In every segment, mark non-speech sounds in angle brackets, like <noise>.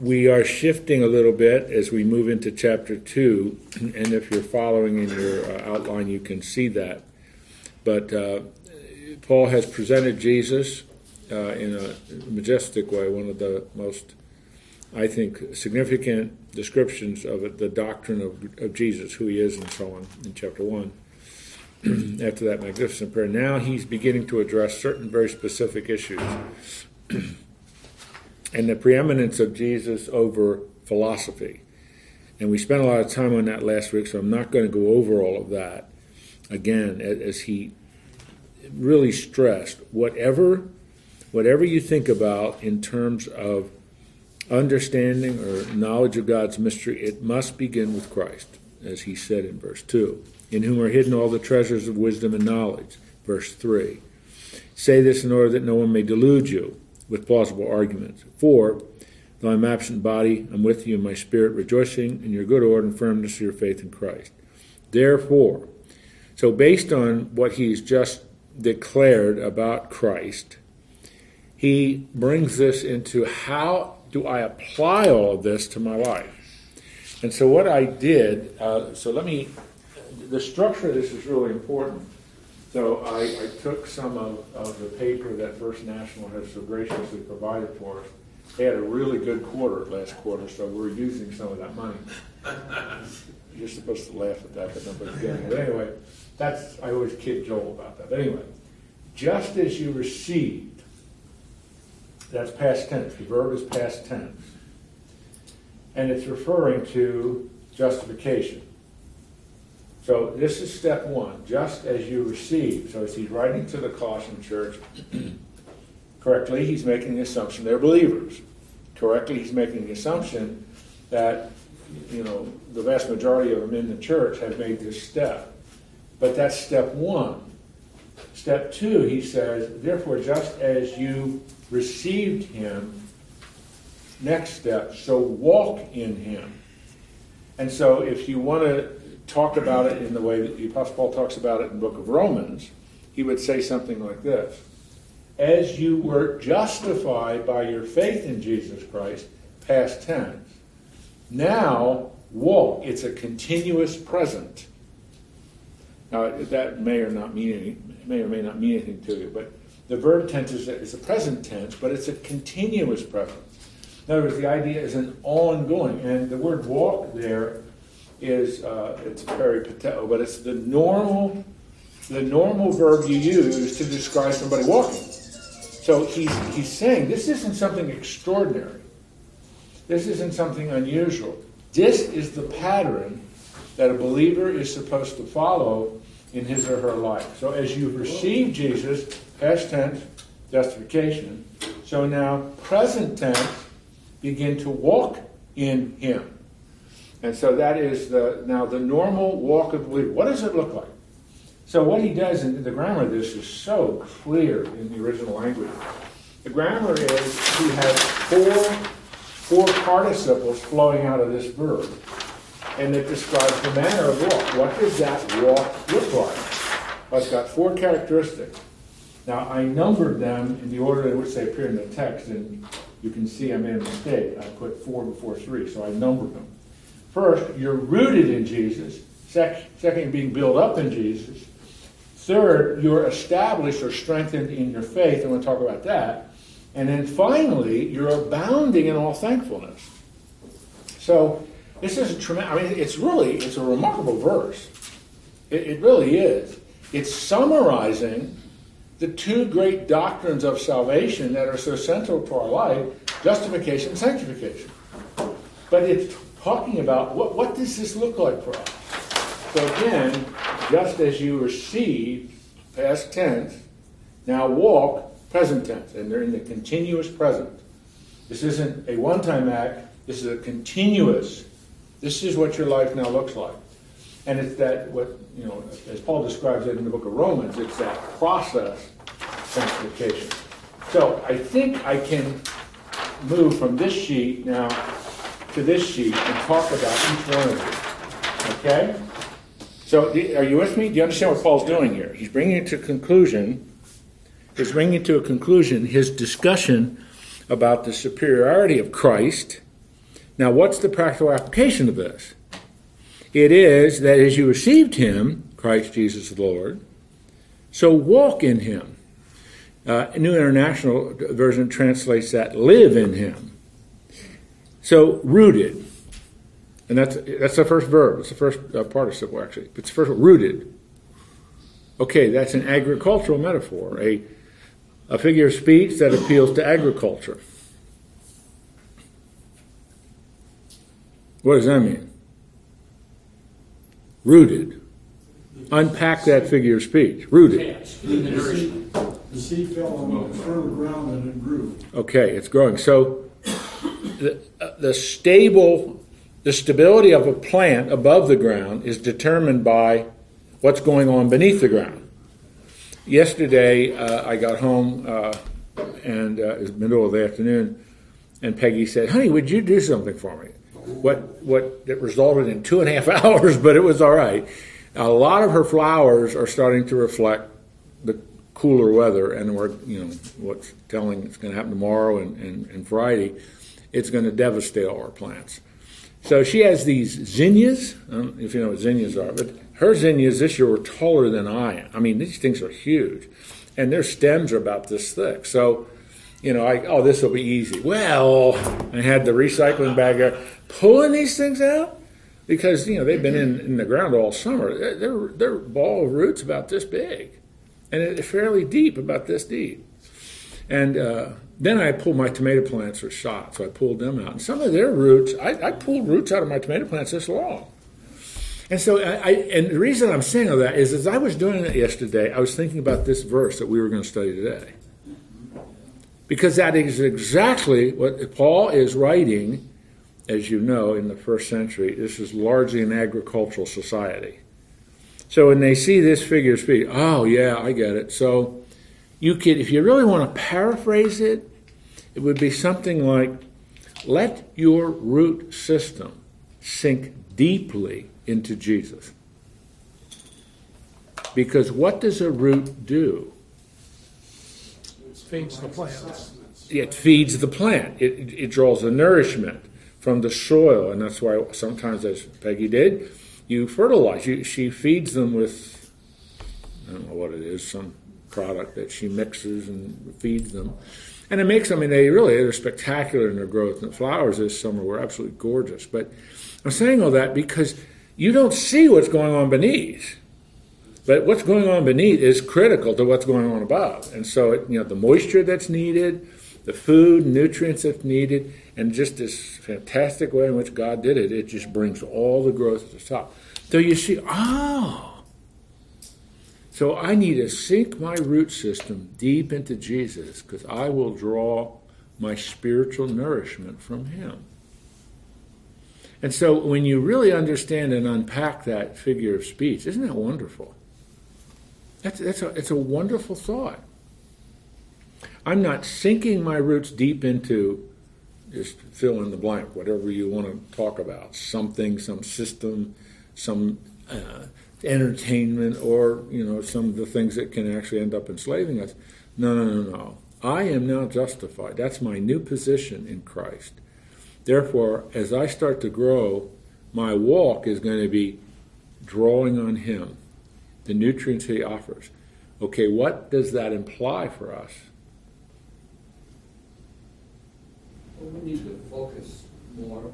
we are shifting a little bit as we move into chapter 2, and if you're following in your uh, outline, you can see that. But uh, Paul has presented Jesus uh, in a majestic way, one of the most, I think, significant descriptions of it, the doctrine of, of Jesus, who he is, and so on, in chapter 1. <clears throat> After that magnificent prayer, now he's beginning to address certain very specific issues. <clears throat> and the preeminence of Jesus over philosophy. And we spent a lot of time on that last week, so I'm not going to go over all of that again as he really stressed whatever whatever you think about in terms of understanding or knowledge of God's mystery, it must begin with Christ, as he said in verse 2, in whom are hidden all the treasures of wisdom and knowledge. Verse 3. Say this in order that no one may delude you with plausible arguments. For, though I'm absent body, I'm with you in my spirit, rejoicing in your good order and firmness of your faith in Christ. Therefore, so based on what he's just declared about Christ, he brings this into how do I apply all of this to my life? And so, what I did, uh, so let me, the structure of this is really important. So, I, I took some of, of the paper that First National has so graciously provided for us. They had a really good quarter last quarter, so we're using some of that money. <laughs> You're supposed to laugh at that, but nobody's getting it. But anyway, that's I always kid Joel about that. But anyway, just as you received, that's past tense. The verb is past tense. And it's referring to justification. So this is step one, just as you receive. So as he's writing to the Colossian church, <clears throat> correctly, he's making the assumption they're believers. Correctly, he's making the assumption that you know the vast majority of them in the church have made this step. But that's step one. Step two, he says, therefore, just as you received him, next step, so walk in him. And so, if you want to talk about it in the way that the Apostle Paul talks about it in the book of Romans, he would say something like this As you were justified by your faith in Jesus Christ, past tense, now walk. It's a continuous present. Now, that may or not mean any, may or may not mean anything to you, but the verb tense is a, is a present tense, but it's a continuous present. In other words, the idea is an ongoing, and the word walk there is uh, it's peripateo, but it's the normal the normal verb you use to describe somebody walking. So he's he's saying this isn't something extraordinary. This isn't something unusual. This is the pattern that a believer is supposed to follow in his or her life. So as you've received Jesus, past tense, justification, so now present tense, begin to walk in him. And so that is the now the normal walk of believer. What does it look like? So what he does in the grammar of this is so clear in the original language. The grammar is he has four four participles flowing out of this verb and it describes the manner of walk. What does that walk look like? Well, it's got four characteristics. Now, I numbered them in the order in which they appear in the text, and you can see I made a mistake. I put four before three, so I numbered them. First, you're rooted in Jesus. Second, you're being built up in Jesus. Third, you're established or strengthened in your faith, and we'll talk about that. And then finally, you're abounding in all thankfulness. So, this is a tremendous, I mean, it's really, it's a remarkable verse. It, it really is. It's summarizing the two great doctrines of salvation that are so central to our life justification and sanctification. But it's talking about what, what does this look like for us? So again, just as you receive, past tense, now walk, present tense, and they're in the continuous present. This isn't a one time act, this is a continuous this is what your life now looks like. And it's that, what, you know, as Paul describes it in the book of Romans, it's that process sanctification. So I think I can move from this sheet now to this sheet and talk about each one of them. Okay? So are you with me? Do you understand what Paul's doing here? He's bringing it to a conclusion. He's bringing to a conclusion his discussion about the superiority of Christ Now, what's the practical application of this? It is that as you received him, Christ Jesus the Lord, so walk in him. Uh, New International Version translates that live in him. So rooted, and that's that's the first verb. It's the first uh, participle actually. It's the first rooted. Okay, that's an agricultural metaphor, a a figure of speech that appeals to agriculture. What does that mean? Rooted. Unpack that figure of speech. Rooted. The seed fell on fertile ground and it grew. Okay, it's growing. So the, uh, the stable, the stability of a plant above the ground is determined by what's going on beneath the ground. Yesterday, uh, I got home uh, and uh, it was middle of the afternoon, and Peggy said, "Honey, would you do something for me?" What what it resulted in two and a half <laughs> hours, but it was all right. A lot of her flowers are starting to reflect the cooler weather, and we're you know what's telling it's going to happen tomorrow and, and, and Friday. It's going to devastate all our plants. So she has these zinnias. I don't know if you know what zinnias are, but her zinnias this year were taller than I am. I mean, these things are huge, and their stems are about this thick. So, you know, I oh, this will be easy. Well, I had the recycling bag there, pulling these things out because you know they've been in, in the ground all summer. They're, ball of roots about this big, and it's fairly deep, about this deep. And uh, then I pulled my tomato plants for shot, so I pulled them out. And some of their roots, I, I pulled roots out of my tomato plants this long. And so, I, I, and the reason I'm saying all that is, as I was doing it yesterday, I was thinking about this verse that we were going to study today, because that is exactly what Paul is writing. As you know, in the first century, this is largely an agricultural society. So when they see this figure speech, oh yeah, I get it. So you could, if you really want to paraphrase it, it would be something like, "Let your root system sink deeply into Jesus. Because what does a root do? It feeds the plants. It feeds the plant. It, it draws the nourishment from the soil, and that's why sometimes, as Peggy did, you fertilize. You, she feeds them with I don't know what it is, some product that she mixes and feeds them, and it makes. I mean, they really they're spectacular in their growth. And the flowers this summer were absolutely gorgeous. But I'm saying all that because you don't see what's going on beneath. But what's going on beneath is critical to what's going on above. And so, it, you know, the moisture that's needed, the food, nutrients that's needed, and just this fantastic way in which God did it, it just brings all the growth to the top. So you see, oh, so I need to sink my root system deep into Jesus because I will draw my spiritual nourishment from Him. And so when you really understand and unpack that figure of speech, isn't that wonderful? That's, that's a, it's a wonderful thought. I'm not sinking my roots deep into just fill in the blank, whatever you want to talk about, something, some system, some uh, entertainment, or you know some of the things that can actually end up enslaving us. No, no, no, no. I am now justified. That's my new position in Christ. Therefore, as I start to grow, my walk is going to be drawing on Him, the nutrients He offers. Okay, what does that imply for us? Well, we need to focus more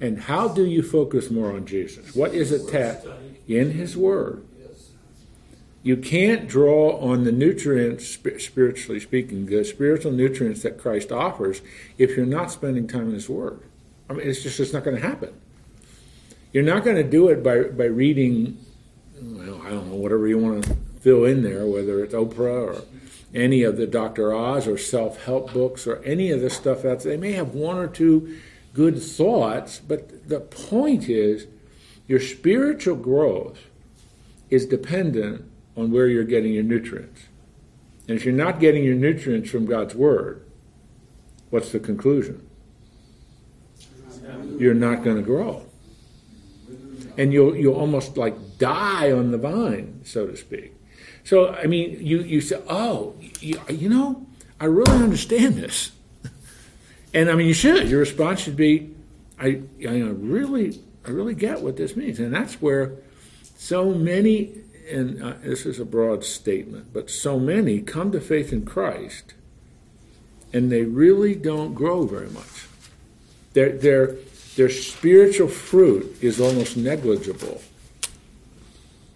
And how do you focus more on Jesus? What is it that in His Word? You can't draw on the nutrients, spiritually speaking, the spiritual nutrients that Christ offers if you're not spending time in His Word. I mean, it's just it's not going to happen. You're not going to do it by, by reading, well, I don't know, whatever you want to fill in there, whether it's Oprah or any of the Dr. Oz or self help books or any of the stuff that's, they may have one or two good thoughts, but the point is your spiritual growth is dependent on where you're getting your nutrients. And if you're not getting your nutrients from God's Word, what's the conclusion? You're not going to grow. And you'll, you'll almost like die on the vine, so to speak. So, I mean, you, you say, oh, you, you know, I really understand this. And I mean, you should. Your response should be, I, I really, I really get what this means. And that's where so many, and uh, this is a broad statement, but so many come to faith in Christ and they really don't grow very much. Their, their, their spiritual fruit is almost negligible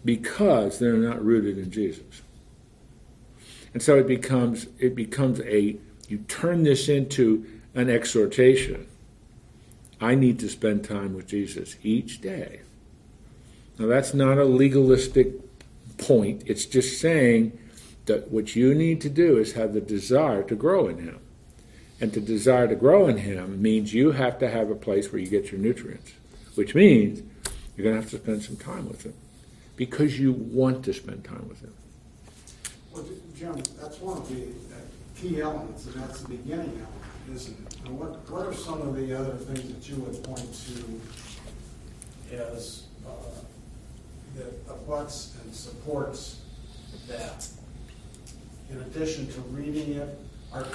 because they're not rooted in Jesus. And so it becomes it becomes a you turn this into an exhortation. I need to spend time with Jesus each day. Now that's not a legalistic point. It's just saying that what you need to do is have the desire to grow in him. And to desire to grow in him means you have to have a place where you get your nutrients, which means you're going to have to spend some time with him because you want to spend time with him. Well, Jim, that's one of the key elements, and that's the beginning element, isn't it? What, what are some of the other things that you would point to as, uh, that abuts and supports that? In addition to reading it, our,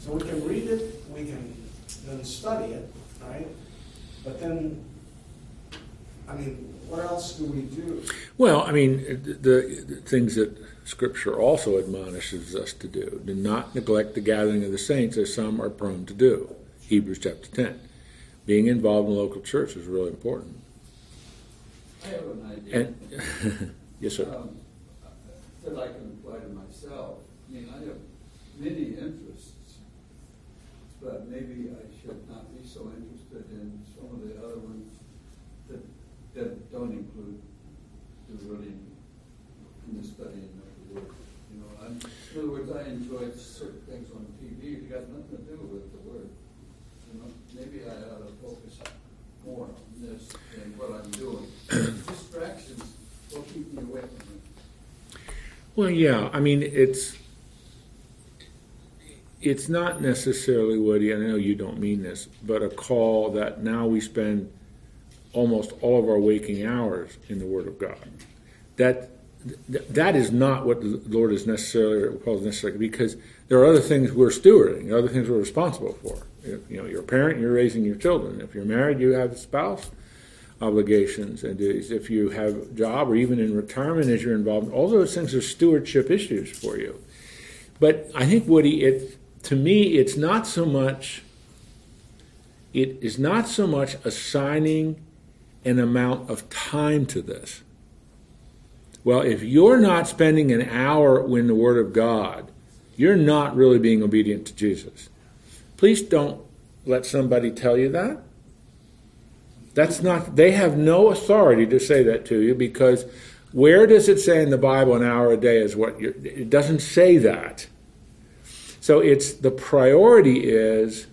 so we can read it, we can then study it, right? But then, I mean, what else do we do? Well, I mean, the, the, things that Scripture also admonishes us to do do not neglect the gathering of the saints, as some are prone to do. Hebrews chapter 10. Being involved in the local church is really important. I have an idea. And, <laughs> yes, sir. Um, That I can apply to myself. I mean, I have many interests, but maybe I should not be so interested in some of the other ones that, that don't include the really, in the studying of the word. You know, I'm, in other words, I enjoy certain things on TV It got nothing to do with the word. You know, maybe I ought to focus more on this than what I'm doing. Distractions will keep me away from it. Well, yeah, I mean, it's it's not necessarily, Woody, I know you don't mean this, but a call that now we spend almost all of our waking hours in the Word of God. That that is not what the Lord is necessarily calls necessarily because there are other things we're stewarding, other things we're responsible for. If, you know, you're a parent, you're raising your children. If you're married, you have spouse obligations and duties. If you have a job or even in retirement as you're involved, all those things are stewardship issues for you. But I think Woody, it to me, it's not so much. It is not so much assigning an amount of time to this. Well, if you're not spending an hour in the Word of God, you're not really being obedient to Jesus. Please don't let somebody tell you that. That's not, they have no authority to say that to you because where does it say in the Bible an hour a day is what you're, it doesn't say that. So it's the priority is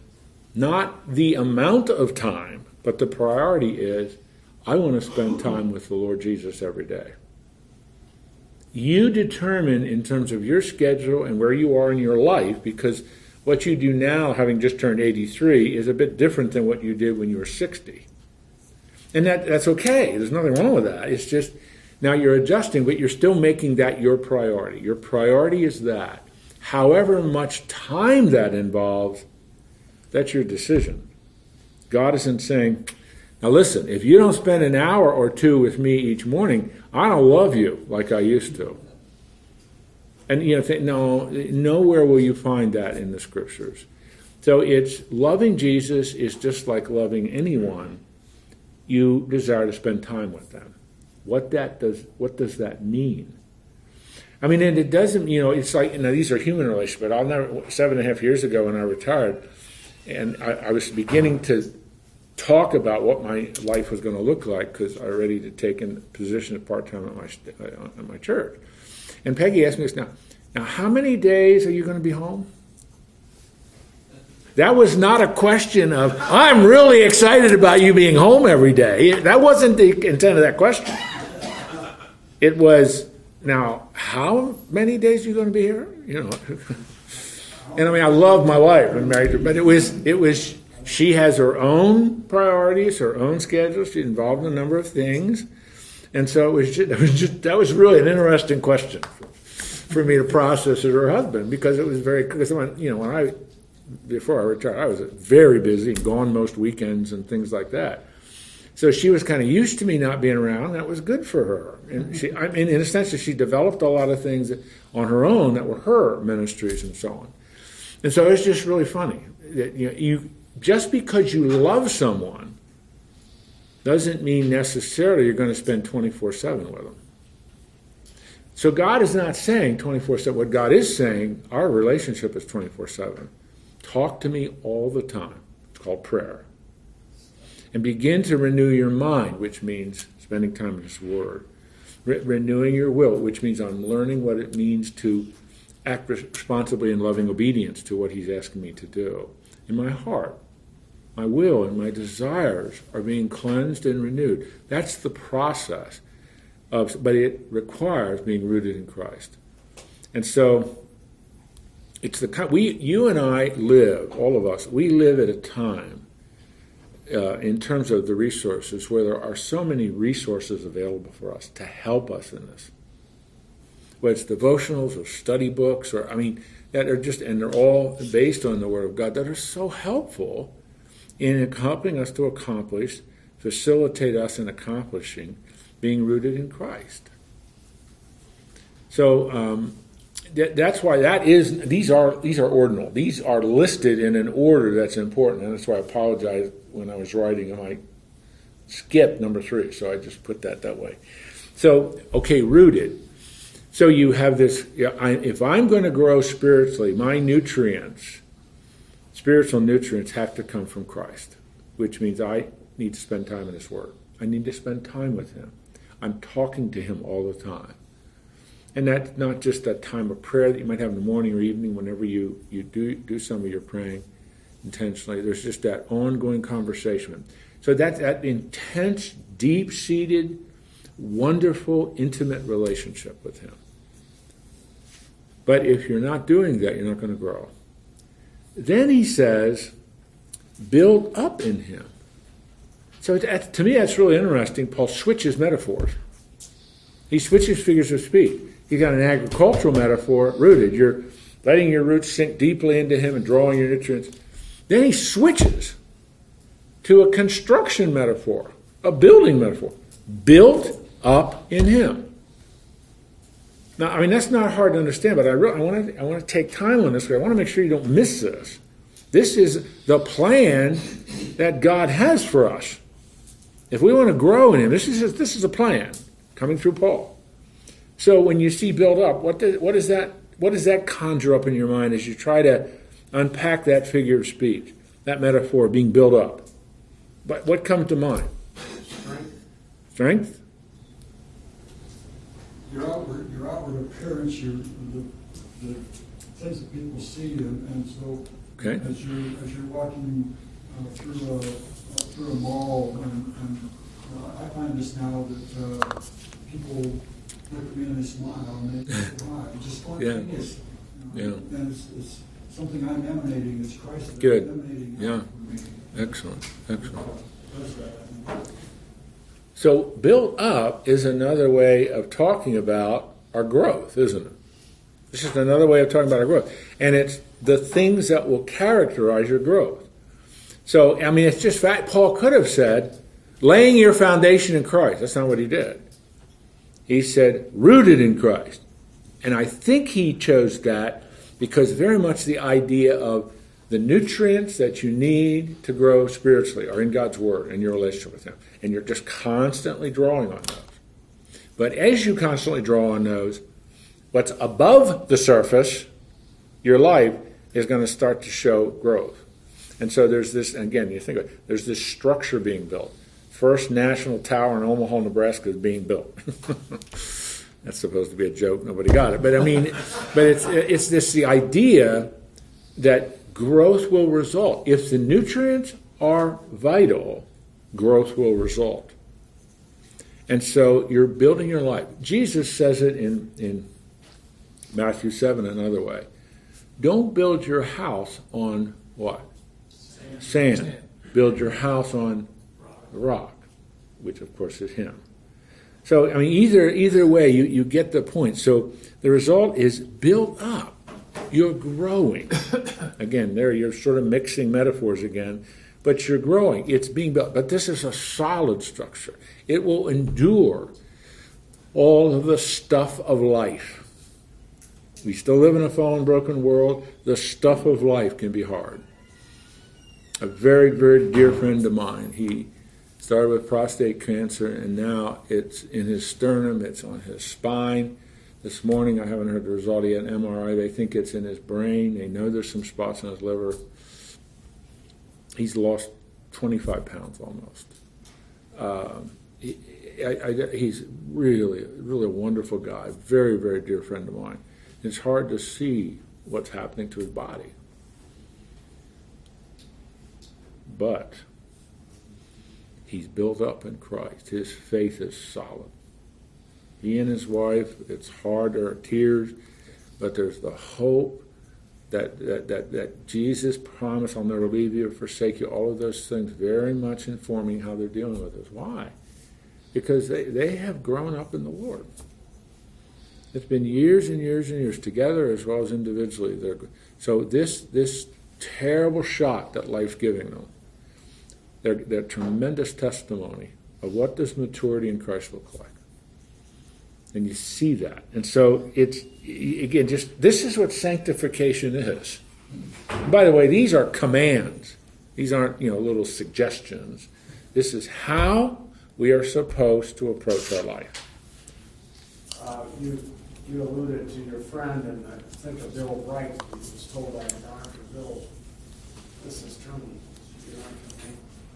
not the amount of time, but the priority is I want to spend time with the Lord Jesus every day. You determine in terms of your schedule and where you are in your life because what you do now, having just turned 83, is a bit different than what you did when you were 60. And that, that's okay. There's nothing wrong with that. It's just now you're adjusting, but you're still making that your priority. Your priority is that. However much time that involves, that's your decision. God isn't saying, now listen, if you don't spend an hour or two with me each morning, I don't love you like I used to. And you know, think, no, nowhere will you find that in the scriptures. So it's loving Jesus is just like loving anyone. You desire to spend time with them. What that does, what does that mean? I mean, and it doesn't, you know, it's like, you know, these are human relationships, but I'll never, seven and a half years ago when I retired, and I, I was beginning to talk about what my life was going to look like because I already had taken a position part time at my uh, at my church. And Peggy asked me this now. Now, how many days are you going to be home? That was not a question of I'm really excited about you being home every day. That wasn't the intent of that question. It was now how many days are you going to be here? You know. <laughs> and I mean, I love my wife. I'm married, her, but it was it was she has her own priorities, her own schedule. She's involved in a number of things, and so it was just, <laughs> it was just that was really an interesting question for, for me to process as her husband because it was very because when you know when I before I retired, I was very busy, gone most weekends and things like that. So she was kind of used to me not being around. That was good for her. And mm-hmm. she, I mean, in a sense, she developed a lot of things on her own that were her ministries and so on. And so it's just really funny that you, know, you just because you love someone doesn't mean necessarily you're going to spend 24 7 with them. So God is not saying 24 7. What God is saying, our relationship is 24 7. Talk to me all the time. It's called prayer. And begin to renew your mind, which means spending time in His Word. Re- renewing your will, which means I'm learning what it means to act responsibly in loving obedience to what He's asking me to do. In my heart, my will and my desires are being cleansed and renewed. That's the process of, but it requires being rooted in Christ. And so, it's the we, you and I live, all of us, we live at a time uh, in terms of the resources where there are so many resources available for us to help us in this. Whether it's devotionals or study books, or I mean, that are just, and they're all based on the Word of God, that are so helpful in helping us to accomplish, facilitate us in accomplishing being rooted in Christ. So um, that, that's why that is these are these are ordinal. These are listed in an order that's important, and that's why I apologize when I was writing. I might skip number three, so I just put that that way. So okay, rooted. So you have this. if I'm going to grow spiritually, my nutrients Spiritual nutrients have to come from Christ, which means I need to spend time in His Word. I need to spend time with Him. I'm talking to Him all the time. And that's not just that time of prayer that you might have in the morning or evening whenever you, you do, do some of your praying intentionally. There's just that ongoing conversation. So that, that intense, deep seated, wonderful, intimate relationship with Him. But if you're not doing that, you're not going to grow. Then he says, build up in him. So to me, that's really interesting. Paul switches metaphors. He switches figures of speech. You got an agricultural metaphor, rooted. You're letting your roots sink deeply into him and drawing your nutrients. Then he switches to a construction metaphor, a building metaphor, built up in him. Now, I mean, that's not hard to understand, but I, really, I, want to, I want to take time on this because I want to make sure you don't miss this. This is the plan that God has for us. If we want to grow in Him, this is, this is a plan coming through Paul. So when you see build up, what does, what, is that, what does that conjure up in your mind as you try to unpack that figure of speech, that metaphor being built up? But what comes to mind? Strength. Strength? Your outward, your outward appearance, your, the, the things that people see, and, and so okay. as you're as you're walking uh, through a uh, through a mall, and, and uh, I find this now that uh, people look at me and they smile and they smile. <laughs> Just spontaneous. Yeah. You know? yeah. And it's, it's, something I'm emanating. It's Christ. Good. Emanating yeah. Excellent. Excellent. So, built up is another way of talking about our growth, isn't it? This is another way of talking about our growth. And it's the things that will characterize your growth. So, I mean, it's just fact. Paul could have said, laying your foundation in Christ. That's not what he did. He said, rooted in Christ. And I think he chose that because very much the idea of the nutrients that you need to grow spiritually are in God's Word and your relationship with Him. And you're just constantly drawing on those. But as you constantly draw on those, what's above the surface, your life, is going to start to show growth. And so there's this, again, you think of it, there's this structure being built. First National Tower in Omaha, Nebraska is being built. <laughs> That's supposed to be a joke. Nobody got it. But I mean, but it's, it's this the idea that growth will result. If the nutrients are vital, growth will result. And so you're building your life. Jesus says it in, in Matthew 7 another way. Don't build your house on what? Sand. Sand. Sand. Build your house on rock. rock, which of course is Him. So, I mean, either, either way, you, you get the point. So the result is build up you're growing. <coughs> again, there you're sort of mixing metaphors again, but you're growing. It's being built. But this is a solid structure. It will endure all of the stuff of life. We still live in a fallen, broken world. The stuff of life can be hard. A very, very dear friend of mine, he started with prostate cancer, and now it's in his sternum, it's on his spine. This morning, I haven't heard the result yet. MRI, they think it's in his brain. They know there's some spots in his liver. He's lost 25 pounds almost. Um, he, I, I, he's really, really a wonderful guy. Very, very dear friend of mine. It's hard to see what's happening to his body. But he's built up in Christ. His faith is solid. He and his wife, it's hard, there are tears, but there's the hope that, that, that, that Jesus promised, I'll never leave you or forsake you, all of those things very much informing how they're dealing with this. Why? Because they, they have grown up in the Lord. It's been years and years and years together as well as individually. They're, so this this terrible shot that life's giving them, their, their tremendous testimony of what does maturity in Christ look like. And you see that. And so it's, again, just this is what sanctification is. By the way, these are commands. These aren't, you know, little suggestions. This is how we are supposed to approach our life. Uh, you, you alluded to your friend, and I think of Bill Bright, who was told by doctor, Bill, this is terminal.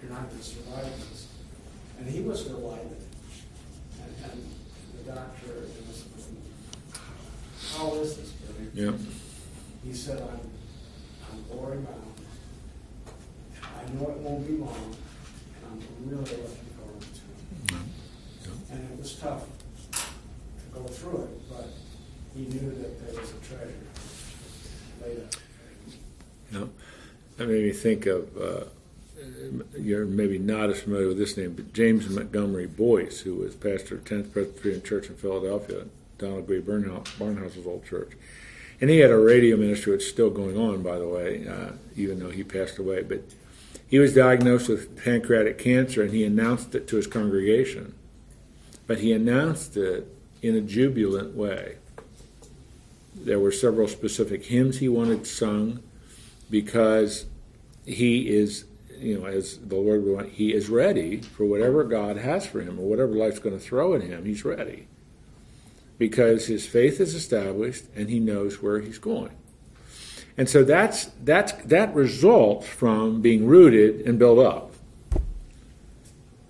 You're not going to survive this. And he was delighted. Doctor was, how is this, Billy? Yeah. He said, I'm, I'm glory bound. I know it won't be long, and I'm really looking forward to it. And it was tough to go through it, but he knew that there was a treasure up. Yeah. That made me think of, uh, you're maybe not as familiar with this name, but James Montgomery Boice, who was pastor of 10th Presbyterian Church in Philadelphia, Donald Grey Barnhouse's old church. And he had a radio ministry, it's still going on, by the way, uh, even though he passed away. But he was diagnosed with pancreatic cancer, and he announced it to his congregation. But he announced it in a jubilant way. There were several specific hymns he wanted sung because he is, you know, as the Lord would want, he is ready for whatever God has for him or whatever life's going to throw at him. He's ready because his faith is established and he knows where he's going. And so that's that's that results from being rooted and built up.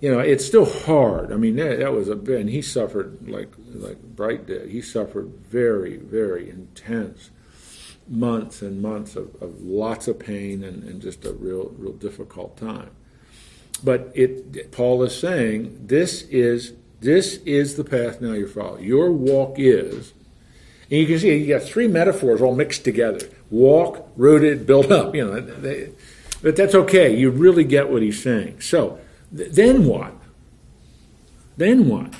You know, it's still hard. I mean, that, that was a and he suffered like like Bright did. He suffered very, very intense months and months of, of lots of pain and, and just a real, real difficult time. But it, Paul is saying this is this is the path now you're following. Your walk is, and you can see you got three metaphors all mixed together: walk, rooted, built up. You know, they, but that's okay. You really get what he's saying. So th- then what? Then what?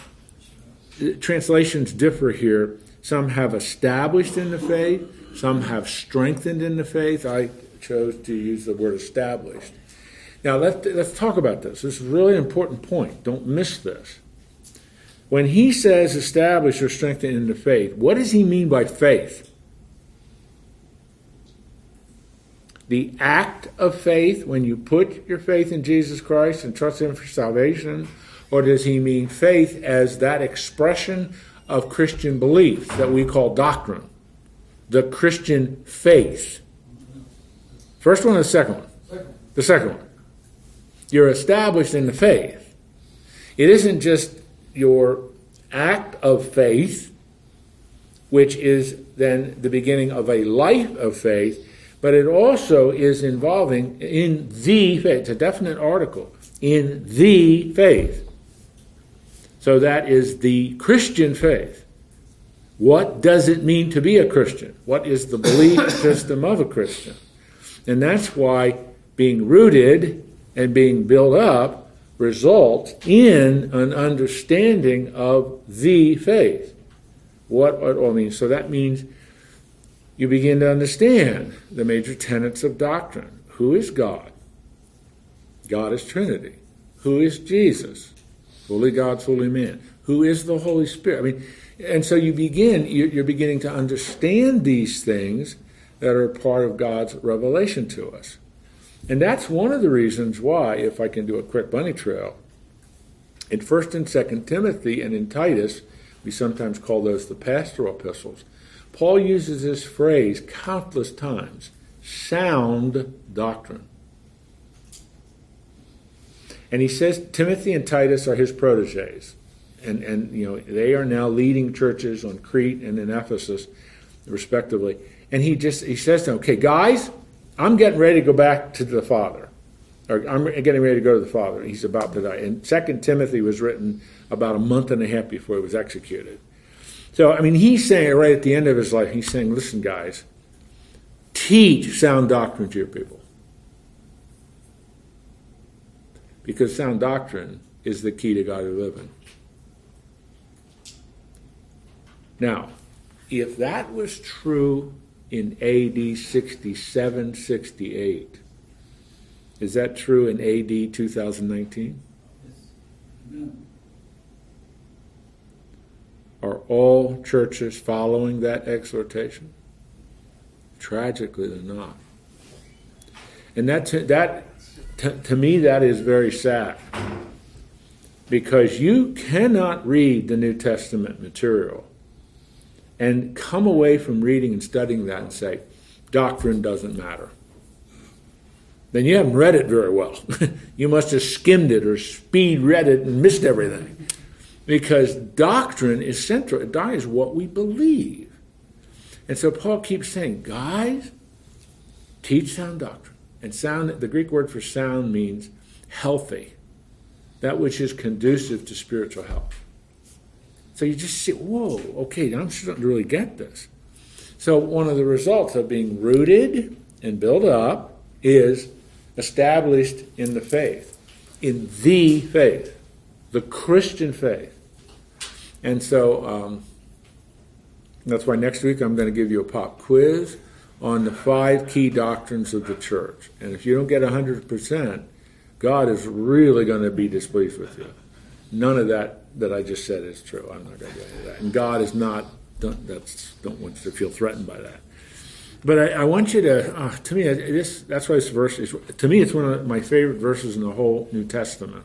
Translations differ here. Some have established in the faith. Some have strengthened in the faith. I chose to use the word established. Now let's, let's talk about this. This is a really important point. Don't miss this. When he says establish or strengthen in the faith, what does he mean by faith? The act of faith, when you put your faith in Jesus Christ and trust Him for salvation, or does he mean faith as that expression of Christian belief that we call doctrine? The Christian faith. First one or the second one? The second one. You're established in the faith. It isn't just your act of faith, which is then the beginning of a life of faith, but it also is involving in the faith. It's a definite article. In the faith. So that is the Christian faith. What does it mean to be a Christian? What is the belief <coughs> system of a Christian? And that's why being rooted and being built up results in an understanding of the faith. What it all means. So that means you begin to understand the major tenets of doctrine. Who is God? God is Trinity. Who is Jesus? Fully God, fully man. Who is the Holy Spirit? I mean, and so you begin, you're beginning to understand these things that are part of God's revelation to us. And that's one of the reasons why, if I can do a quick bunny trail, in 1st and 2nd Timothy and in Titus, we sometimes call those the pastoral epistles, Paul uses this phrase countless times sound doctrine. And he says Timothy and Titus are his proteges. And, and you know they are now leading churches on Crete and in Ephesus, respectively. And he just he says to them, "Okay, guys, I'm getting ready to go back to the Father, or I'm getting ready to go to the Father. He's about to die." And Second Timothy was written about a month and a half before he was executed. So I mean, he's saying right at the end of his life, he's saying, "Listen, guys, teach sound doctrine to your people." because sound doctrine is the key to godly living. Now, if that was true in AD 67 68, is that true in AD 2019? no. Are all churches following that exhortation? Tragically, they're not. And that, that to, to me, that is very sad. Because you cannot read the New Testament material and come away from reading and studying that and say, doctrine doesn't matter. Then you haven't read it very well. <laughs> you must have skimmed it or speed read it and missed everything. Because doctrine is central. That is what we believe. And so Paul keeps saying, guys, teach sound doctrine. And sound, the Greek word for sound means healthy, that which is conducive to spiritual health. So you just see, whoa, okay, I'm starting to really get this. So one of the results of being rooted and built up is established in the faith, in the faith, the Christian faith. And so um, that's why next week I'm going to give you a pop quiz on the five key doctrines of the church. And if you don't get 100%, God is really going to be displeased with you. None of that that I just said is true. I'm not going to do that. And God is not, don't, that's, don't want you to feel threatened by that. But I, I want you to, uh, to me, this, that's why this verse is, to me, it's one of my favorite verses in the whole New Testament.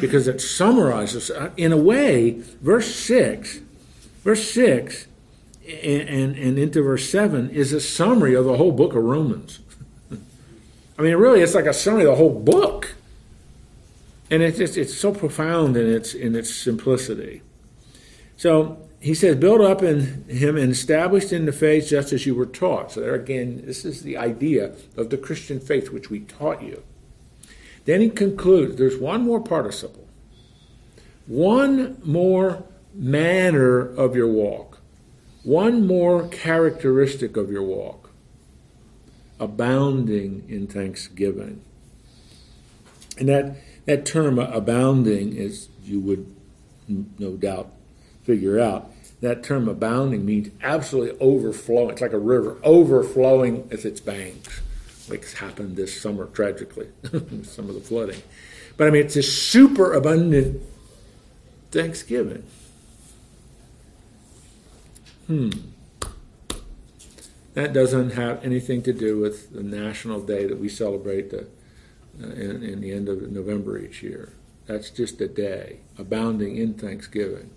Because it summarizes, uh, in a way, verse 6, verse 6 and, and, and into verse 7 is a summary of the whole book of Romans. <laughs> I mean, really, it's like a summary of the whole book. And it's, it's, it's so profound in its, in its simplicity. So he says, build up in him and established in the faith just as you were taught. So there again, this is the idea of the Christian faith which we taught you. Then he concludes, there's one more participle, one more manner of your walk. One more characteristic of your walk abounding in thanksgiving. And that, that term abounding, as you would no doubt figure out, that term abounding means absolutely overflowing. It's like a river overflowing at its banks, like happened this summer tragically, <laughs> some of the flooding. But I mean, it's a super abundant thanksgiving. Hmm. That doesn't have anything to do with the national day that we celebrate the, in, in the end of November each year. That's just a day, abounding in thanksgiving.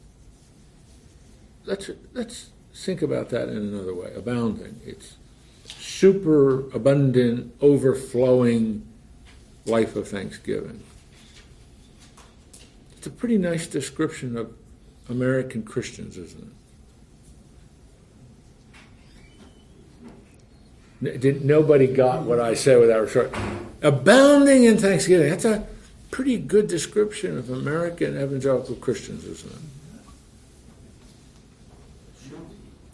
Let's, let's think about that in another way. Abounding. It's super abundant, overflowing life of thanksgiving. It's a pretty nice description of American Christians, isn't it? Did, nobody got what I said without short. Abounding in thanksgiving. That's a pretty good description of American evangelical Christians, isn't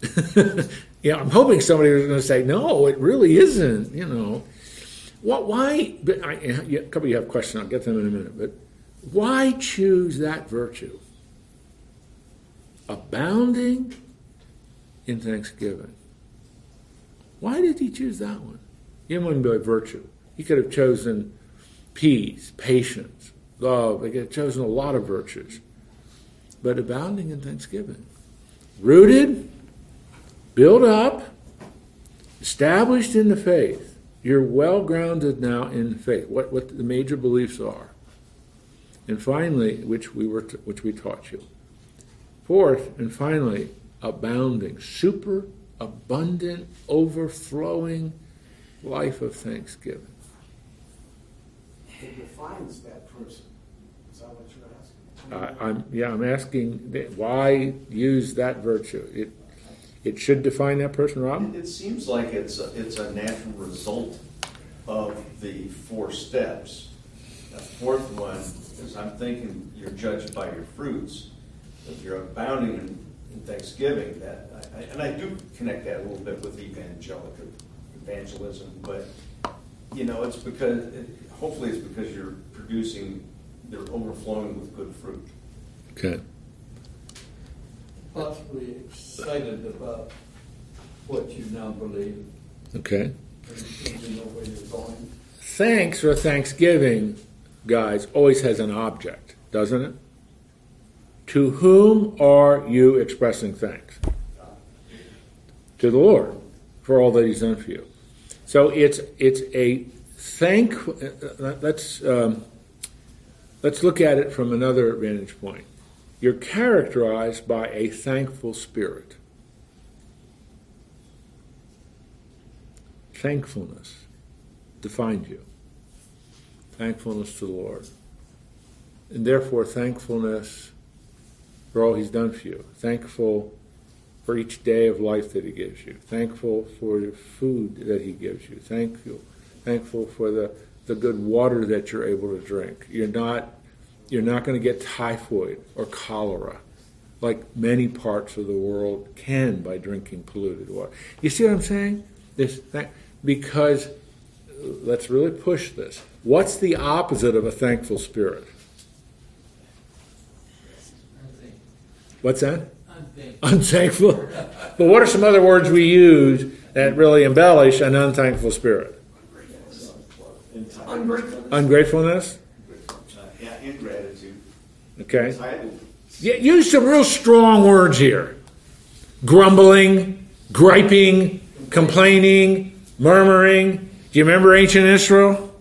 it? <laughs> yeah, I'm hoping somebody was going to say, no, it really isn't, you know. What, why, but couple of you have questions, I'll get them in a minute, but why choose that virtue? Abounding in thanksgiving. Why did he choose that one? He wouldn't be like virtue. He could have chosen peace, patience, love. He could have chosen a lot of virtues. But abounding in thanksgiving. Rooted, built up, established in the faith. You're well grounded now in faith. What what the major beliefs are. And finally, which we were which we taught you. Fourth, and finally, abounding, super abundant, overflowing life of thanksgiving. It defines that person? Is that what you're asking? Uh, I'm yeah, I'm asking why use that virtue. It it should define that person, Rob. It seems like it's a, it's a natural result of the four steps. The fourth one is I'm thinking you're judged by your fruits. If you're abounding in, in thanksgiving, that I, and I do connect that a little bit with evangelical evangelism, but you know it's because it, hopefully it's because you're producing, they're overflowing with good fruit. Okay. Possibly excited about what you now believe, Okay. and you know where you're going. Thanks or Thanksgiving, guys, always has an object, doesn't it? To whom are you expressing thanks? To the Lord for all that He's done for you. So it's it's a thank. Let's um, let's look at it from another vantage point. You're characterized by a thankful spirit. Thankfulness defines you. Thankfulness to the Lord. And therefore, thankfulness for all He's done for you. Thankful for each day of life that He gives you. Thankful for the food that He gives you. Thankful, thankful for the, the good water that you're able to drink. You're not you're not going to get typhoid or cholera like many parts of the world can by drinking polluted water. You see what I'm saying? This thing, because let's really push this. What's the opposite of a thankful spirit? What's that? Unthankful. but what are some other words we use that really embellish an unthankful spirit? Ungratefulness. Ungratefulness. Yeah, ingratitude. Okay. Yeah, use some real strong words here. Grumbling, griping, complaining, murmuring. Do you remember ancient Israel?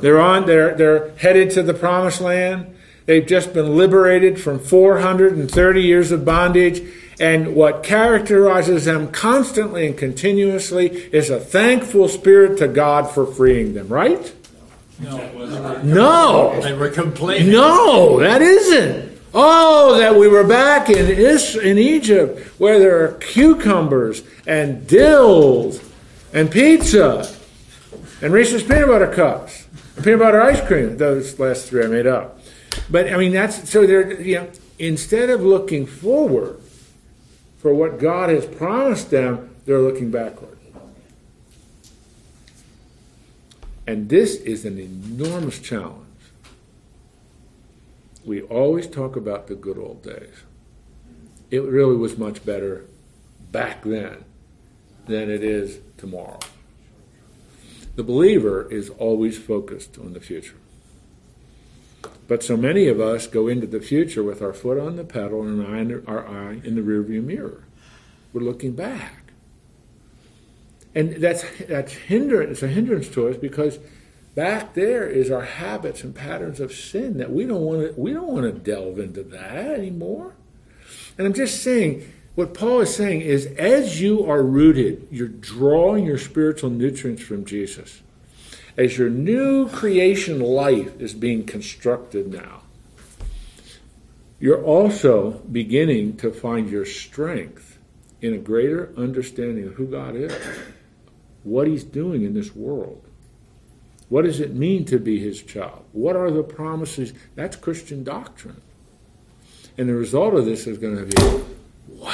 They're on. They're they're headed to the promised land. They've just been liberated from 430 years of bondage. And what characterizes them constantly and continuously is a thankful spirit to God for freeing them, right? No, No. they were complaining. No, that isn't. Oh, that we were back in Is- in Egypt where there are cucumbers and dills and pizza and Reese's peanut butter cups and peanut butter ice cream. Those last three I made up. But I mean, that's so they're you know instead of looking forward for what God has promised them, they're looking backward. And this is an enormous challenge. We always talk about the good old days. It really was much better back then than it is tomorrow. The believer is always focused on the future. But so many of us go into the future with our foot on the pedal and our eye in the, rearview mirror. We're looking back. And that's that's hindrance, it's a hindrance to us because back there is our habits and patterns of sin that we don't want to we don't want to delve into that anymore. And I'm just saying what Paul is saying is as you are rooted, you're drawing your spiritual nutrients from Jesus. As your new creation life is being constructed now, you're also beginning to find your strength in a greater understanding of who God is, what He's doing in this world. What does it mean to be His child? What are the promises? That's Christian doctrine. And the result of this is going to be wow.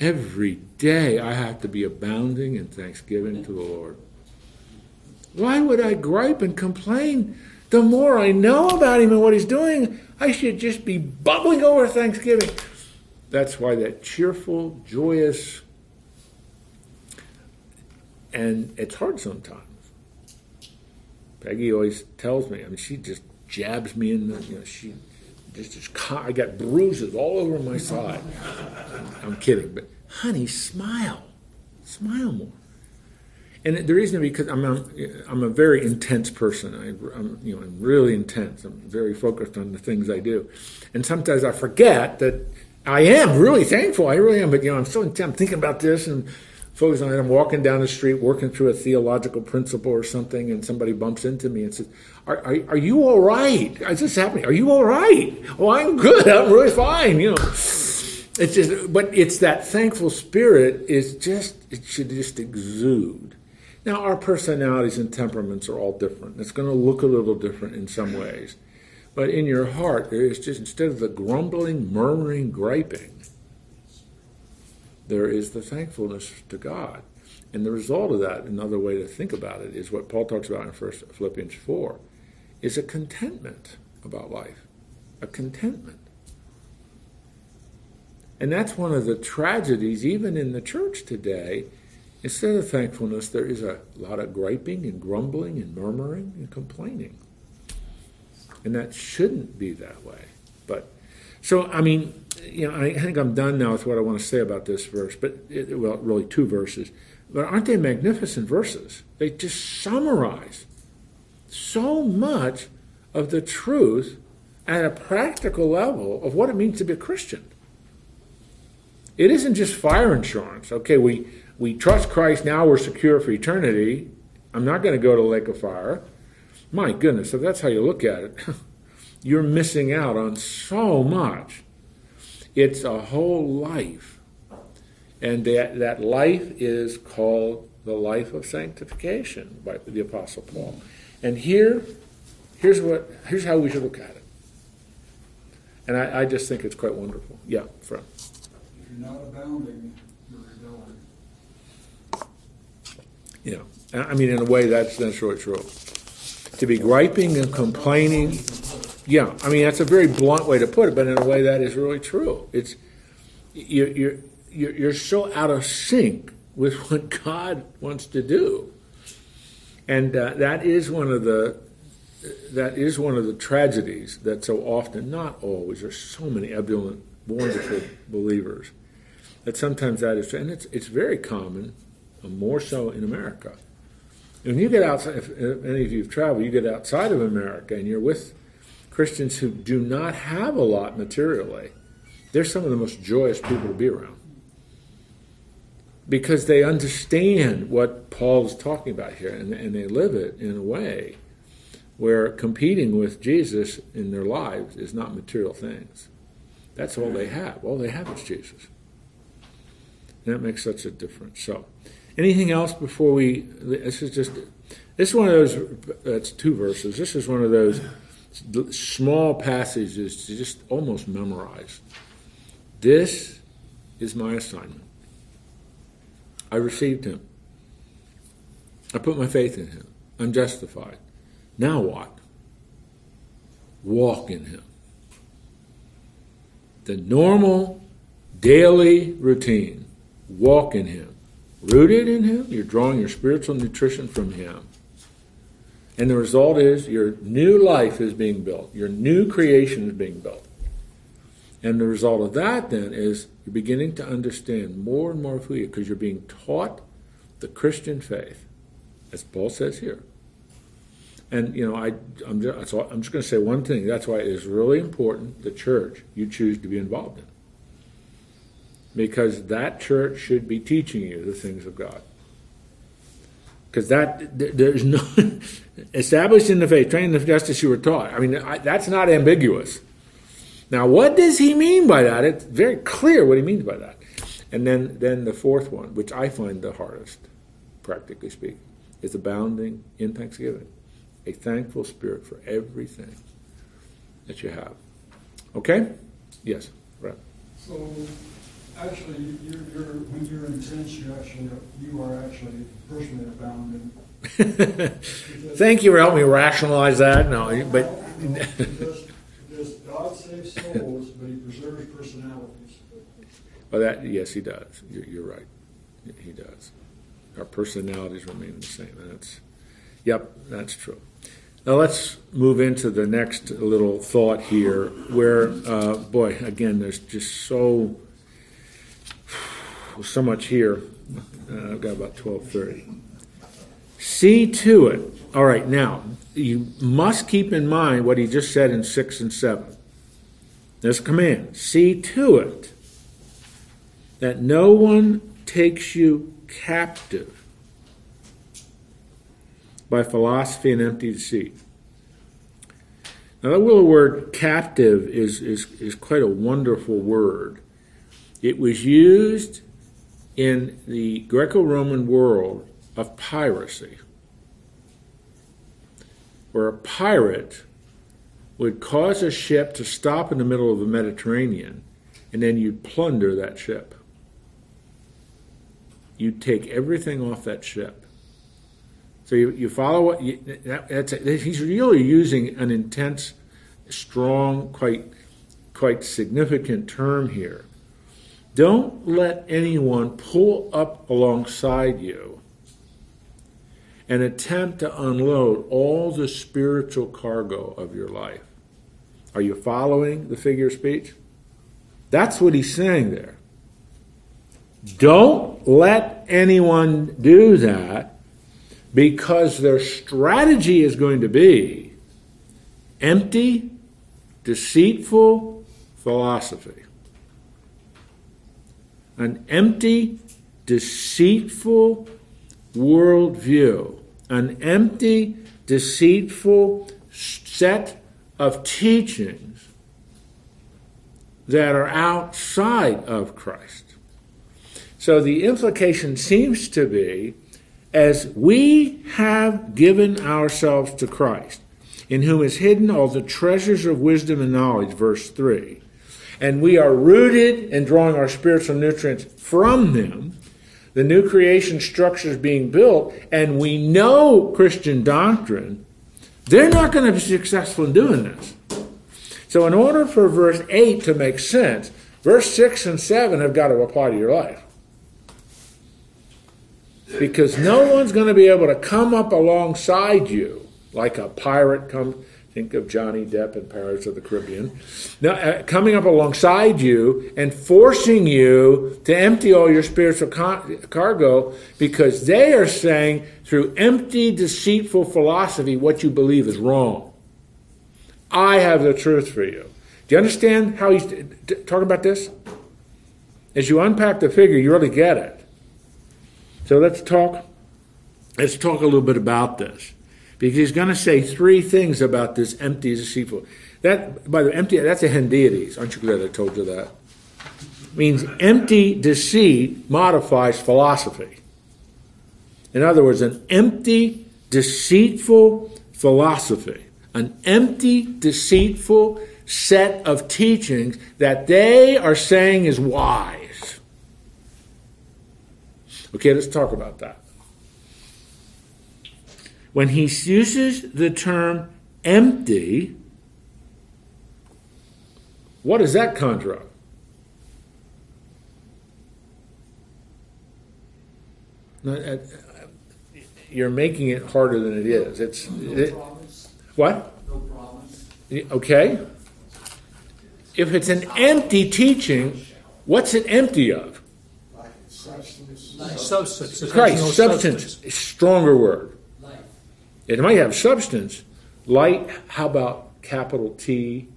Every day I have to be abounding in thanksgiving to the Lord. Why would I gripe and complain? The more I know about Him and what He's doing, I should just be bubbling over thanksgiving. That's why that cheerful, joyous and it's hard sometimes. Peggy always tells me. I mean, she just jabs me in the. You know, she just, just I got bruises all over my side. I'm kidding, but honey, smile, smile more. And the reason is because I'm a, I'm a very intense person. I, am you know I'm really intense. I'm very focused on the things I do, and sometimes I forget that I am really thankful. I really am, but you know I'm so intense. I'm thinking about this and focused on it. I'm walking down the street, working through a theological principle or something, and somebody bumps into me and says, "Are, are, are you all right? Is this happening? Are you all right? Oh, I'm good. I'm really fine." You know. It's just, but it's that thankful spirit is just, it should just exude. Now, our personalities and temperaments are all different. It's going to look a little different in some ways. But in your heart, there is just, instead of the grumbling, murmuring, griping, there is the thankfulness to God. And the result of that, another way to think about it, is what Paul talks about in First Philippians 4, is a contentment about life. A contentment. And that's one of the tragedies, even in the church today, Instead of thankfulness, there is a lot of griping and grumbling and murmuring and complaining. And that shouldn't be that way. But so, I mean, you know, I think I'm done now with what I want to say about this verse, but it, well, really two verses. But aren't they magnificent verses? They just summarize so much of the truth at a practical level of what it means to be a Christian. It isn't just fire insurance. Okay, we we trust Christ, now we're secure for eternity. I'm not going to go to lake of fire. My goodness, if that's how you look at it, <laughs> you're missing out on so much. It's a whole life. And that, that life is called the life of sanctification by the Apostle Paul. And here, here's what here's how we should look at it. And I, I just think it's quite wonderful. Yeah, from. You're not abounding Yeah, I mean, in a way, that's really true. To be griping and complaining, yeah, I mean, that's a very blunt way to put it, but in a way, that is really true. It's you're you're you're so out of sync with <laughs> what God wants to do, and uh, that is one of the that is one of the tragedies that so often, not always, there's so many ebullient, wonderful believers that sometimes that is, and it's it's very common Uh, more so in America. When you get outside, if any of you have traveled, you get outside of America and you're with Christians who do not have a lot materially, they're some of the most joyous people to be around. Because they understand what Paul is talking about here and, and they live it in a way where competing with Jesus in their lives is not material things. That's all they have. All they have is Jesus. And that makes such a difference. So, Anything else before we? This is just. This is one of those. That's two verses. This is one of those small passages to just almost memorize. This is my assignment. I received him. I put my faith in him. I'm justified. Now what? Walk in him. The normal daily routine. Walk in him rooted in Him, you're drawing your spiritual nutrition from Him. And the result is your new life is being built, your new creation is being built. And the result of that then is you're beginning to understand more and more of who you are because you're being taught the Christian faith, as Paul says here. And you know, I, I'm just, I'm just going to say one thing. That's why it is really important the church you choose to be involved in because that church should be teaching you the things of God. Because that there's no <laughs> established in the faith, trained in the justice you were taught. I mean, I, that's not ambiguous. Now, what does he mean by that? It's very clear what he means by that. And then, then the fourth one, which I find the hardest, practically speaking, is abounding in thanksgiving, a thankful spirit for everything that you have. Okay? Yes, right. So Actually, you're, you're, when you're intense, you actually, you are actually personally abounding. <laughs> Thank you for helping me rationalize that. No, but because, because God saves souls, but He preserves personalities. Well, that yes, He does. You're, you're right. He does. our personalities remain the same. That's, yep, that's true. Now let's move into the next little thought here, where, uh, boy, again, there's just so so much here. Uh, I've got about twelve thirty. See to it. All right, now you must keep in mind what he just said in six and seven. This command. See to it that no one takes you captive by philosophy and empty deceit. Now, that little word captive is, is, is quite a wonderful word. It was used in the Greco Roman world of piracy, where a pirate would cause a ship to stop in the middle of the Mediterranean, and then you'd plunder that ship. You'd take everything off that ship. So you, you follow what you, that, that's a, he's really using an intense, strong, quite quite significant term here. Don't let anyone pull up alongside you and attempt to unload all the spiritual cargo of your life. Are you following the figure of speech? That's what he's saying there. Don't let anyone do that because their strategy is going to be empty, deceitful philosophy. An empty, deceitful worldview, an empty, deceitful set of teachings that are outside of Christ. So the implication seems to be as we have given ourselves to Christ, in whom is hidden all the treasures of wisdom and knowledge, verse 3, and we are rooted and drawing our spiritual nutrients from them, the new creation structure is being built, and we know Christian doctrine, they're not going to be successful in doing this. So, in order for verse 8 to make sense, verse 6 and 7 have got to apply to your life. Because no one's going to be able to come up alongside you like a pirate comes. Think of Johnny Depp in Pirates of the Caribbean. Now, uh, coming up alongside you and forcing you to empty all your spiritual con- cargo because they are saying through empty, deceitful philosophy what you believe is wrong. I have the truth for you. Do you understand how he's t- t- talking about this? As you unpack the figure, you really get it. So let's talk. Let's talk a little bit about this, because he's going to say three things about this empty, deceitful. That, by the empty. That's a hendiadys. Aren't you glad I told you that? means empty deceit modifies philosophy. In other words, an empty, deceitful philosophy, an empty, deceitful set of teachings that they are saying is wise. Okay, let's talk about that. When he uses the term empty, what does that conjure up? Uh, You're making it harder than it is. It's it, what? No promise. Okay. If it's an empty teaching, what's it empty of? Like substance. Substance. Christ, no substance, stronger word. It might have substance. Light, how about capital T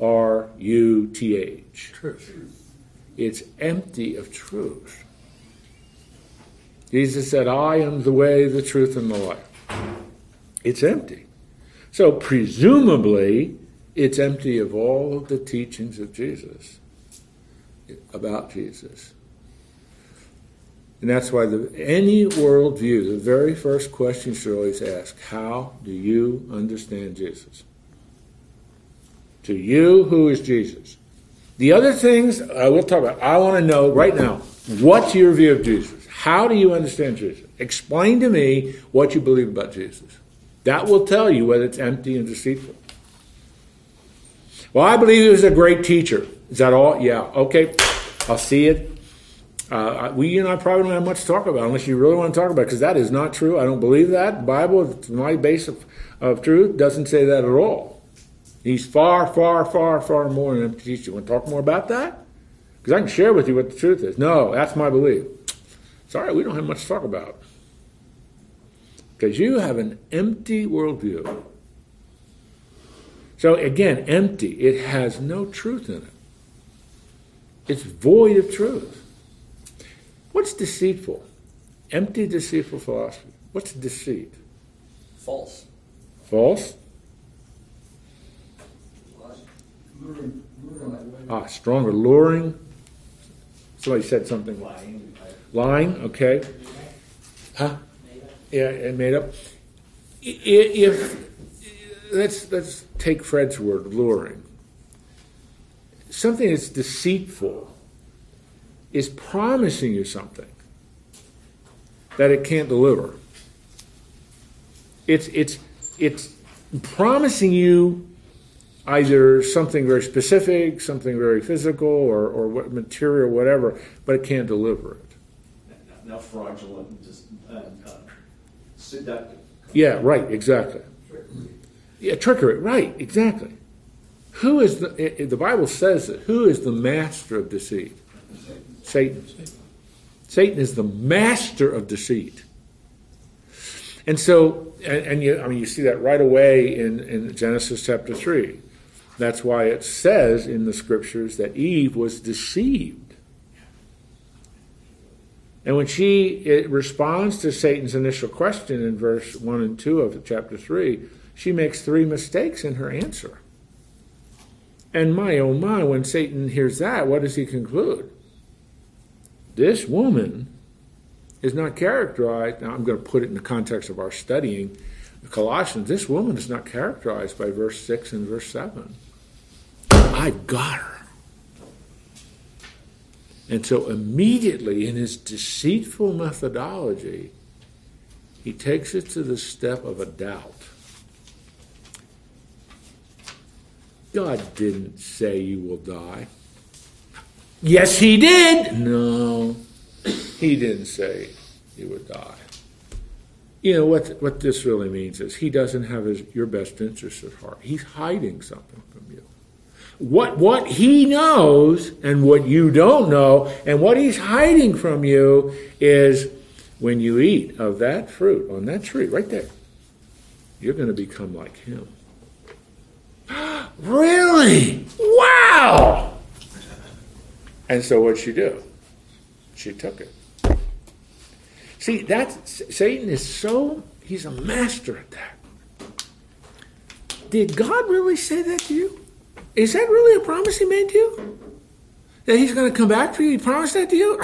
R U T H? Truth. It's empty of truth. Jesus said, I am the way, the truth, and the life. It's empty. So, presumably, it's empty of all of the teachings of Jesus, about Jesus. And that's why the, any worldview, the very first question you should always ask how do you understand Jesus? To you, who is Jesus? The other things I will talk about, I want to know right now what's your view of Jesus? How do you understand Jesus? Explain to me what you believe about Jesus. That will tell you whether it's empty and deceitful. Well, I believe he was a great teacher. Is that all? Yeah. Okay. I'll see it. Uh, we and I probably don't have much to talk about unless you really want to talk about it, because that is not true. I don't believe that. The Bible, my base of, of truth, doesn't say that at all. He's far, far, far, far more than empty teacher. You want to talk more about that? Because I can share with you what the truth is. No, that's my belief. Sorry, we don't have much to talk about. Because you have an empty worldview. So again, empty. It has no truth in it. It's void of truth. What's deceitful? Empty, deceitful philosophy. What's deceit? False. False? Luring, luring away. Ah, stronger. Luring. Somebody said something. Lying. Lying, okay. Huh? Yeah, and made up. If let's let's take Fred's word, luring. Something that's deceitful is promising you something that it can't deliver. It's it's it's promising you either something very specific, something very physical, or, or what material, whatever, but it can't deliver it. Now fraudulent and just, uh, uh, seductive. Yeah, right, exactly. Yeah, trickery, right, exactly. Who is the, the Bible says that, who is the master of deceit? Satan. Satan is the master of deceit. And so, and, and you, I mean, you see that right away in, in Genesis chapter 3. That's why it says in the scriptures that Eve was deceived. And when she responds to Satan's initial question in verse 1 and 2 of chapter 3, she makes three mistakes in her answer. And my oh my, when Satan hears that, what does he conclude? This woman is not characterized, now I'm going to put it in the context of our studying the Colossians, this woman is not characterized by verse 6 and verse 7. I've got her. And so immediately in his deceitful methodology, he takes it to the step of a doubt. God didn't say you will die. Yes, he did. No, he didn't say he would die. You know what? What this really means is he doesn't have his, your best interest at heart. He's hiding something from you. What what he knows and what you don't know, and what he's hiding from you is when you eat of that fruit on that tree right there, you're going to become like him. <gasps> really? Wow! And so what'd she do? She took it. See, that's Satan is so he's a master at that. Did God really say that to you? Is that really a promise he made to you? That he's going to come back for you? He promised that to you?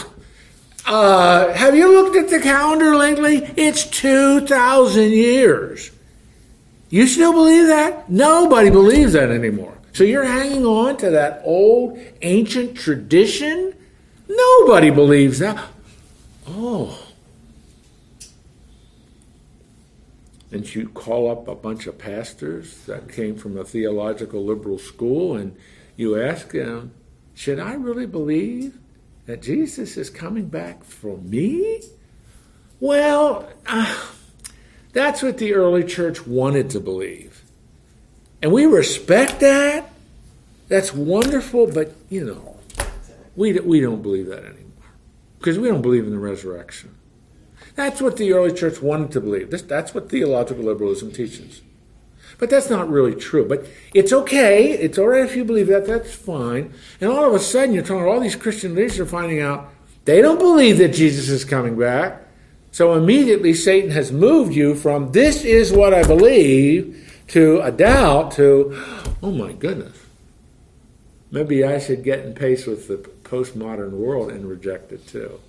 Uh, have you looked at the calendar lately? It's 2,000 years. You still believe that? Nobody believes that anymore. So you're hanging on to that old ancient tradition? Nobody believes that. Oh. And you call up a bunch of pastors that came from a theological liberal school and you ask them, should I really believe that Jesus is coming back for me? Well, uh, that's what the early church wanted to believe. And we respect that. That's wonderful, but you know, we, we don't believe that anymore because we don't believe in the resurrection. That's what the early church wanted to believe. That's what theological liberalism teaches. But that's not really true. But it's okay. It's all right if you believe that. That's fine. And all of a sudden, you're talking all these Christian leaders are finding out they don't believe that Jesus is coming back. So immediately, Satan has moved you from this is what I believe to a doubt to, oh my goodness. Maybe I should get in pace with the postmodern world and reject it too.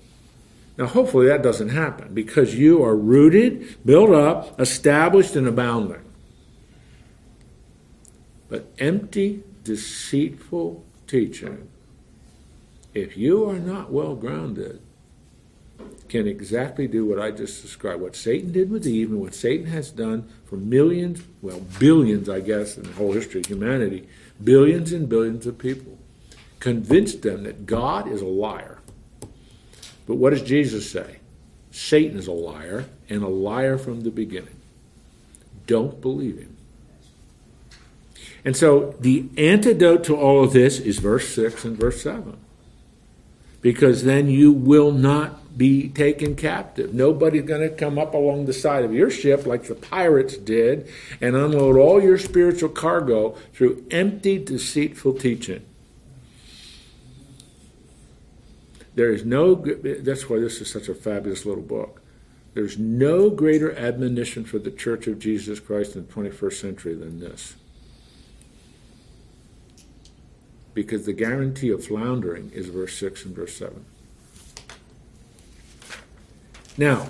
Now, hopefully, that doesn't happen because you are rooted, built up, established, and abounding. But empty, deceitful teaching, if you are not well grounded, can exactly do what I just described. What Satan did with Eve and what Satan has done for millions, well, billions, I guess, in the whole history of humanity, billions and billions of people. Convinced them that God is a liar But what does Jesus say? Satan is a liar and a liar from the beginning. Don't believe him. And so the antidote to all of this is verse 6 and verse 7. Because then you will not be taken captive. Nobody's going to come up along the side of your ship like the pirates did and unload all your spiritual cargo through empty, deceitful teaching. There is no, that's why this is such a fabulous little book. There's no greater admonition for the Church of Jesus Christ in the 21st century than this. Because the guarantee of floundering is verse 6 and verse 7. Now,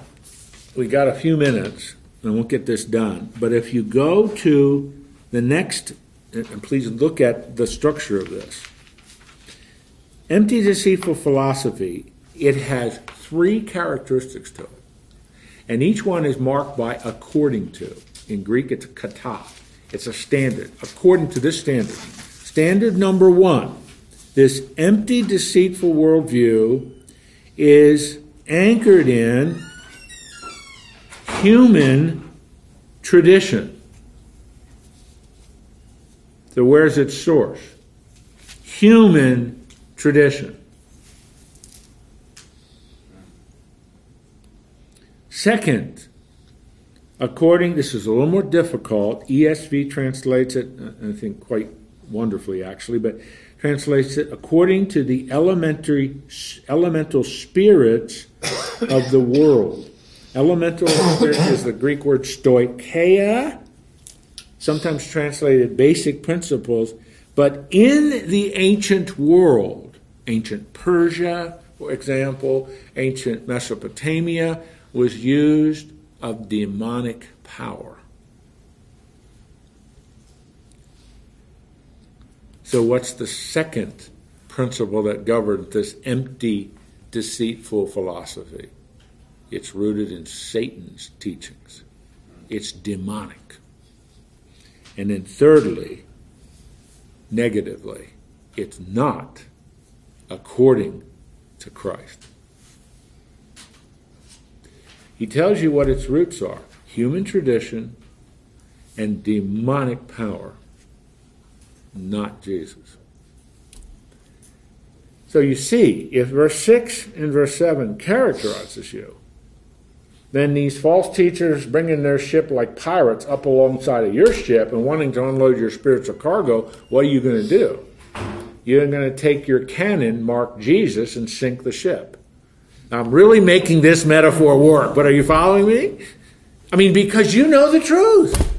we got a few minutes, and we'll get this done. But if you go to the next, and please look at the structure of this. Empty, deceitful philosophy, it has three characteristics to it. And each one is marked by according to. In Greek, it's kata. It's a standard. According to this standard. Standard number one this empty, deceitful worldview is anchored in human tradition. So, where's its source? Human tradition. Second, according, this is a little more difficult, ESV translates it, I think quite wonderfully actually, but translates it according to the elementary, elemental spirits of the world. Elemental is the Greek word stoicheia, sometimes translated basic principles, but in the ancient world, ancient Persia, for example, ancient Mesopotamia, was used of demonic power. So, what's the second principle that governed this empty, deceitful philosophy? It's rooted in Satan's teachings, it's demonic. And then, thirdly, negatively, it's not according to Christ. He tells you what its roots are human tradition and demonic power, not Jesus. So you see, if verse 6 and verse 7 characterizes you, then these false teachers bringing their ship like pirates up alongside of your ship and wanting to unload your spiritual cargo, what are you going to do? You're going to take your cannon, mark Jesus, and sink the ship. I'm really making this metaphor work, but are you following me? I mean, because you know the truth.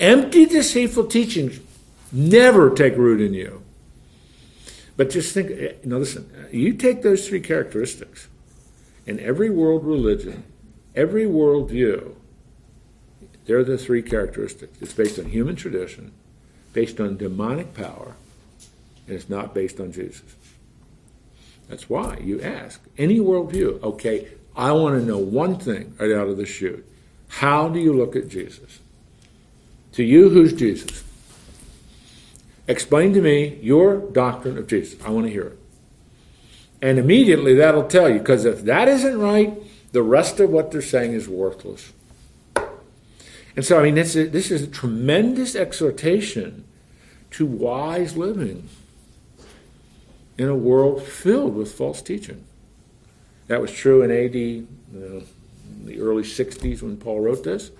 Empty, deceitful teachings never take root in you. But just think, eh, you know, listen, you take those three characteristics in every world religion, every world view, they're the three characteristics. It's based on human tradition, based on demonic power, and it's not based on Jesus. That's why you ask. Any worldview, okay, I want to know one thing right out of the chute. How do you look at Jesus? To you, who's Jesus? Explain to me your doctrine of Jesus. I want to hear it. And immediately that'll tell you, because if that isn't right, the rest of what they're saying is worthless. And so, I mean, this is, this is a tremendous exhortation to wise living in a world filled with false teaching. That was true in AD, you know, the early 60s when Paul wrote this.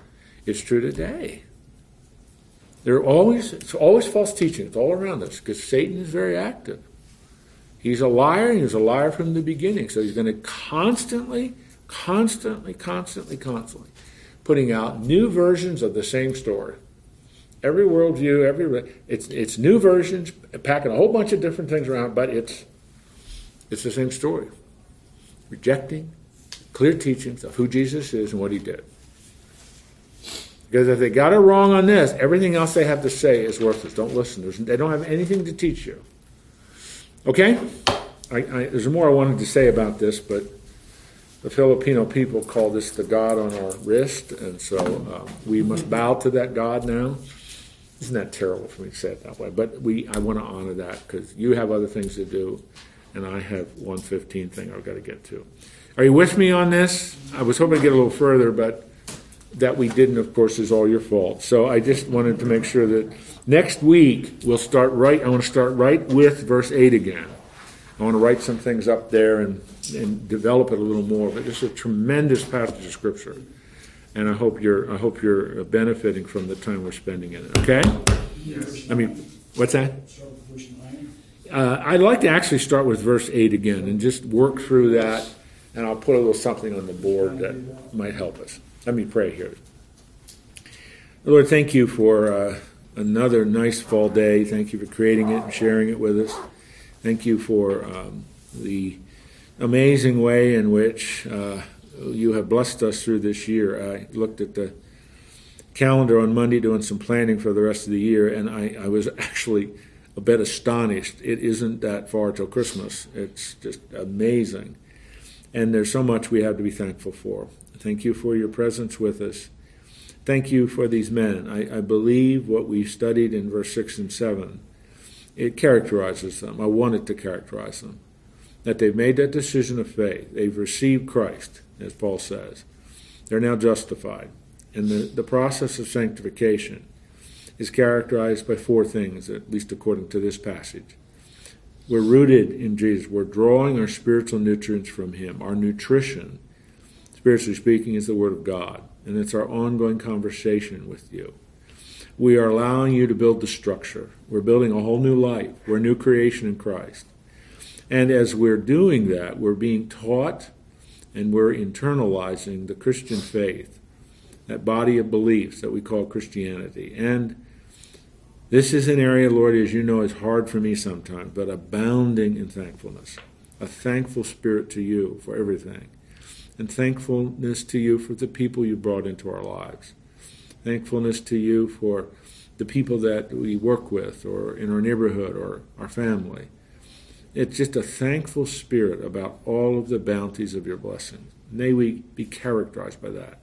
It's true today. There are always, it's always false teaching. It's all around us because Satan is very active. He's a liar, and he's a liar from the beginning. So he's going to constantly, constantly, constantly, constantly putting out new versions of the same story. Every worldview, every it's it's new versions, packing a whole bunch of different things around, but it's it's the same story. Rejecting clear teachings of who Jesus is and what he did. Because if they got it wrong on this, everything else they have to say is worthless. Don't listen. There's, they don't have anything to teach you. Okay? I, I, there's more I wanted to say about this, but the Filipino people call this the God on our wrist, and so uh, we must bow to that God now. Isn't that terrible for me to say it that way? But we, I want to honor that because you have other things to do, and I have one fifteen thing I've got to get to. Are you with me on this? I was hoping to get a little further, but that we didn't, of course, is all your fault. So I just wanted to make sure that next week we'll start right. I want to start right with verse 8 again. I want to write some things up there and, and develop it a little more. But it's a tremendous passage of Scripture. And I hope you're I hope you're benefiting from the time we're spending in it. Okay? I mean, what's that? Uh, I'd like to actually start with verse 8 again and just work through that, and I'll put a little something on the board that might help us. Let me pray here. Lord, thank you for uh, another nice fall day. Thank you for creating it and sharing it with us. Thank you for um, the amazing way in which uh, you have blessed us through this year. I looked at the calendar on Monday doing some planning for the rest of the year, and I, I was actually a bit astonished. It isn't that far till Christmas. It's just amazing. And there's so much we have to be thankful for. Thank you for your presence with us. Thank you for these men. I, I believe what we've studied in verse 6 and 7. It characterizes them. I want it to characterize them. That they've made that decision of faith. They've received Christ, as Paul says. They're now justified. And the, the process of sanctification is characterized by four things, at least according to this passage. We're rooted in Jesus. We're drawing our spiritual nutrients from Him. Our nutrition, spiritually speaking, is the Word of God, and it's our ongoing conversation with you. We are allowing you to build the structure. We're building a whole new life. We're a new creation in Christ. And as we're doing that, we're being taught and we're internalizing the Christian faith, that body of beliefs that we call Christianity. And this is an area, Lord, as you know, is hard for me sometimes, but abounding in thankfulness. A thankful spirit to you for everything. And thankfulness to you for the people you brought into our lives. Thankfulness to you for the people that we work with or in our neighborhood or our family. It's just a thankful spirit about all of the bounties of your blessings. May we be characterized by that.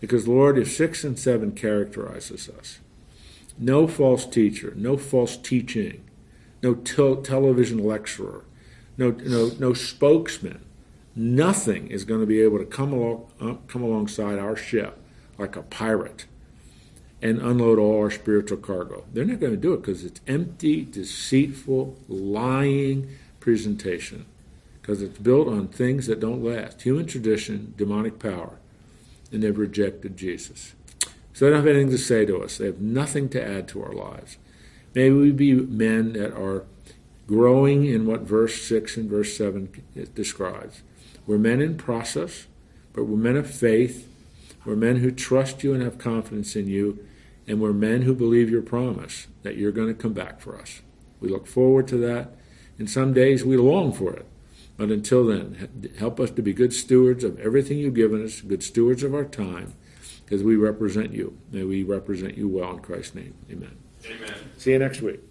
Because, Lord, if 6 and 7 characterizes us, no false teacher, no false teaching, no tel- television lecturer, no, no, no spokesman, nothing is going to be able to come, along, uh, come alongside our ship like a pirate and unload all our spiritual cargo. They're not going to do it because it's empty, deceitful, lying presentation because it's built on things that don't last human tradition, demonic power, and they've rejected Jesus. So they don't have anything to say to us, they have nothing to add to our lives. May we be men that are growing in what verse 6 and verse 7 describes. We're men in process, but we're men of faith. We're men who trust you and have confidence in you, and we're men who believe your promise that you're going to come back for us. We look forward to that, and some days we long for it. But until then, help us to be good stewards of everything you've given us, good stewards of our time, because we represent you. May we represent you well in Christ's name. Amen. Amen. See you next week.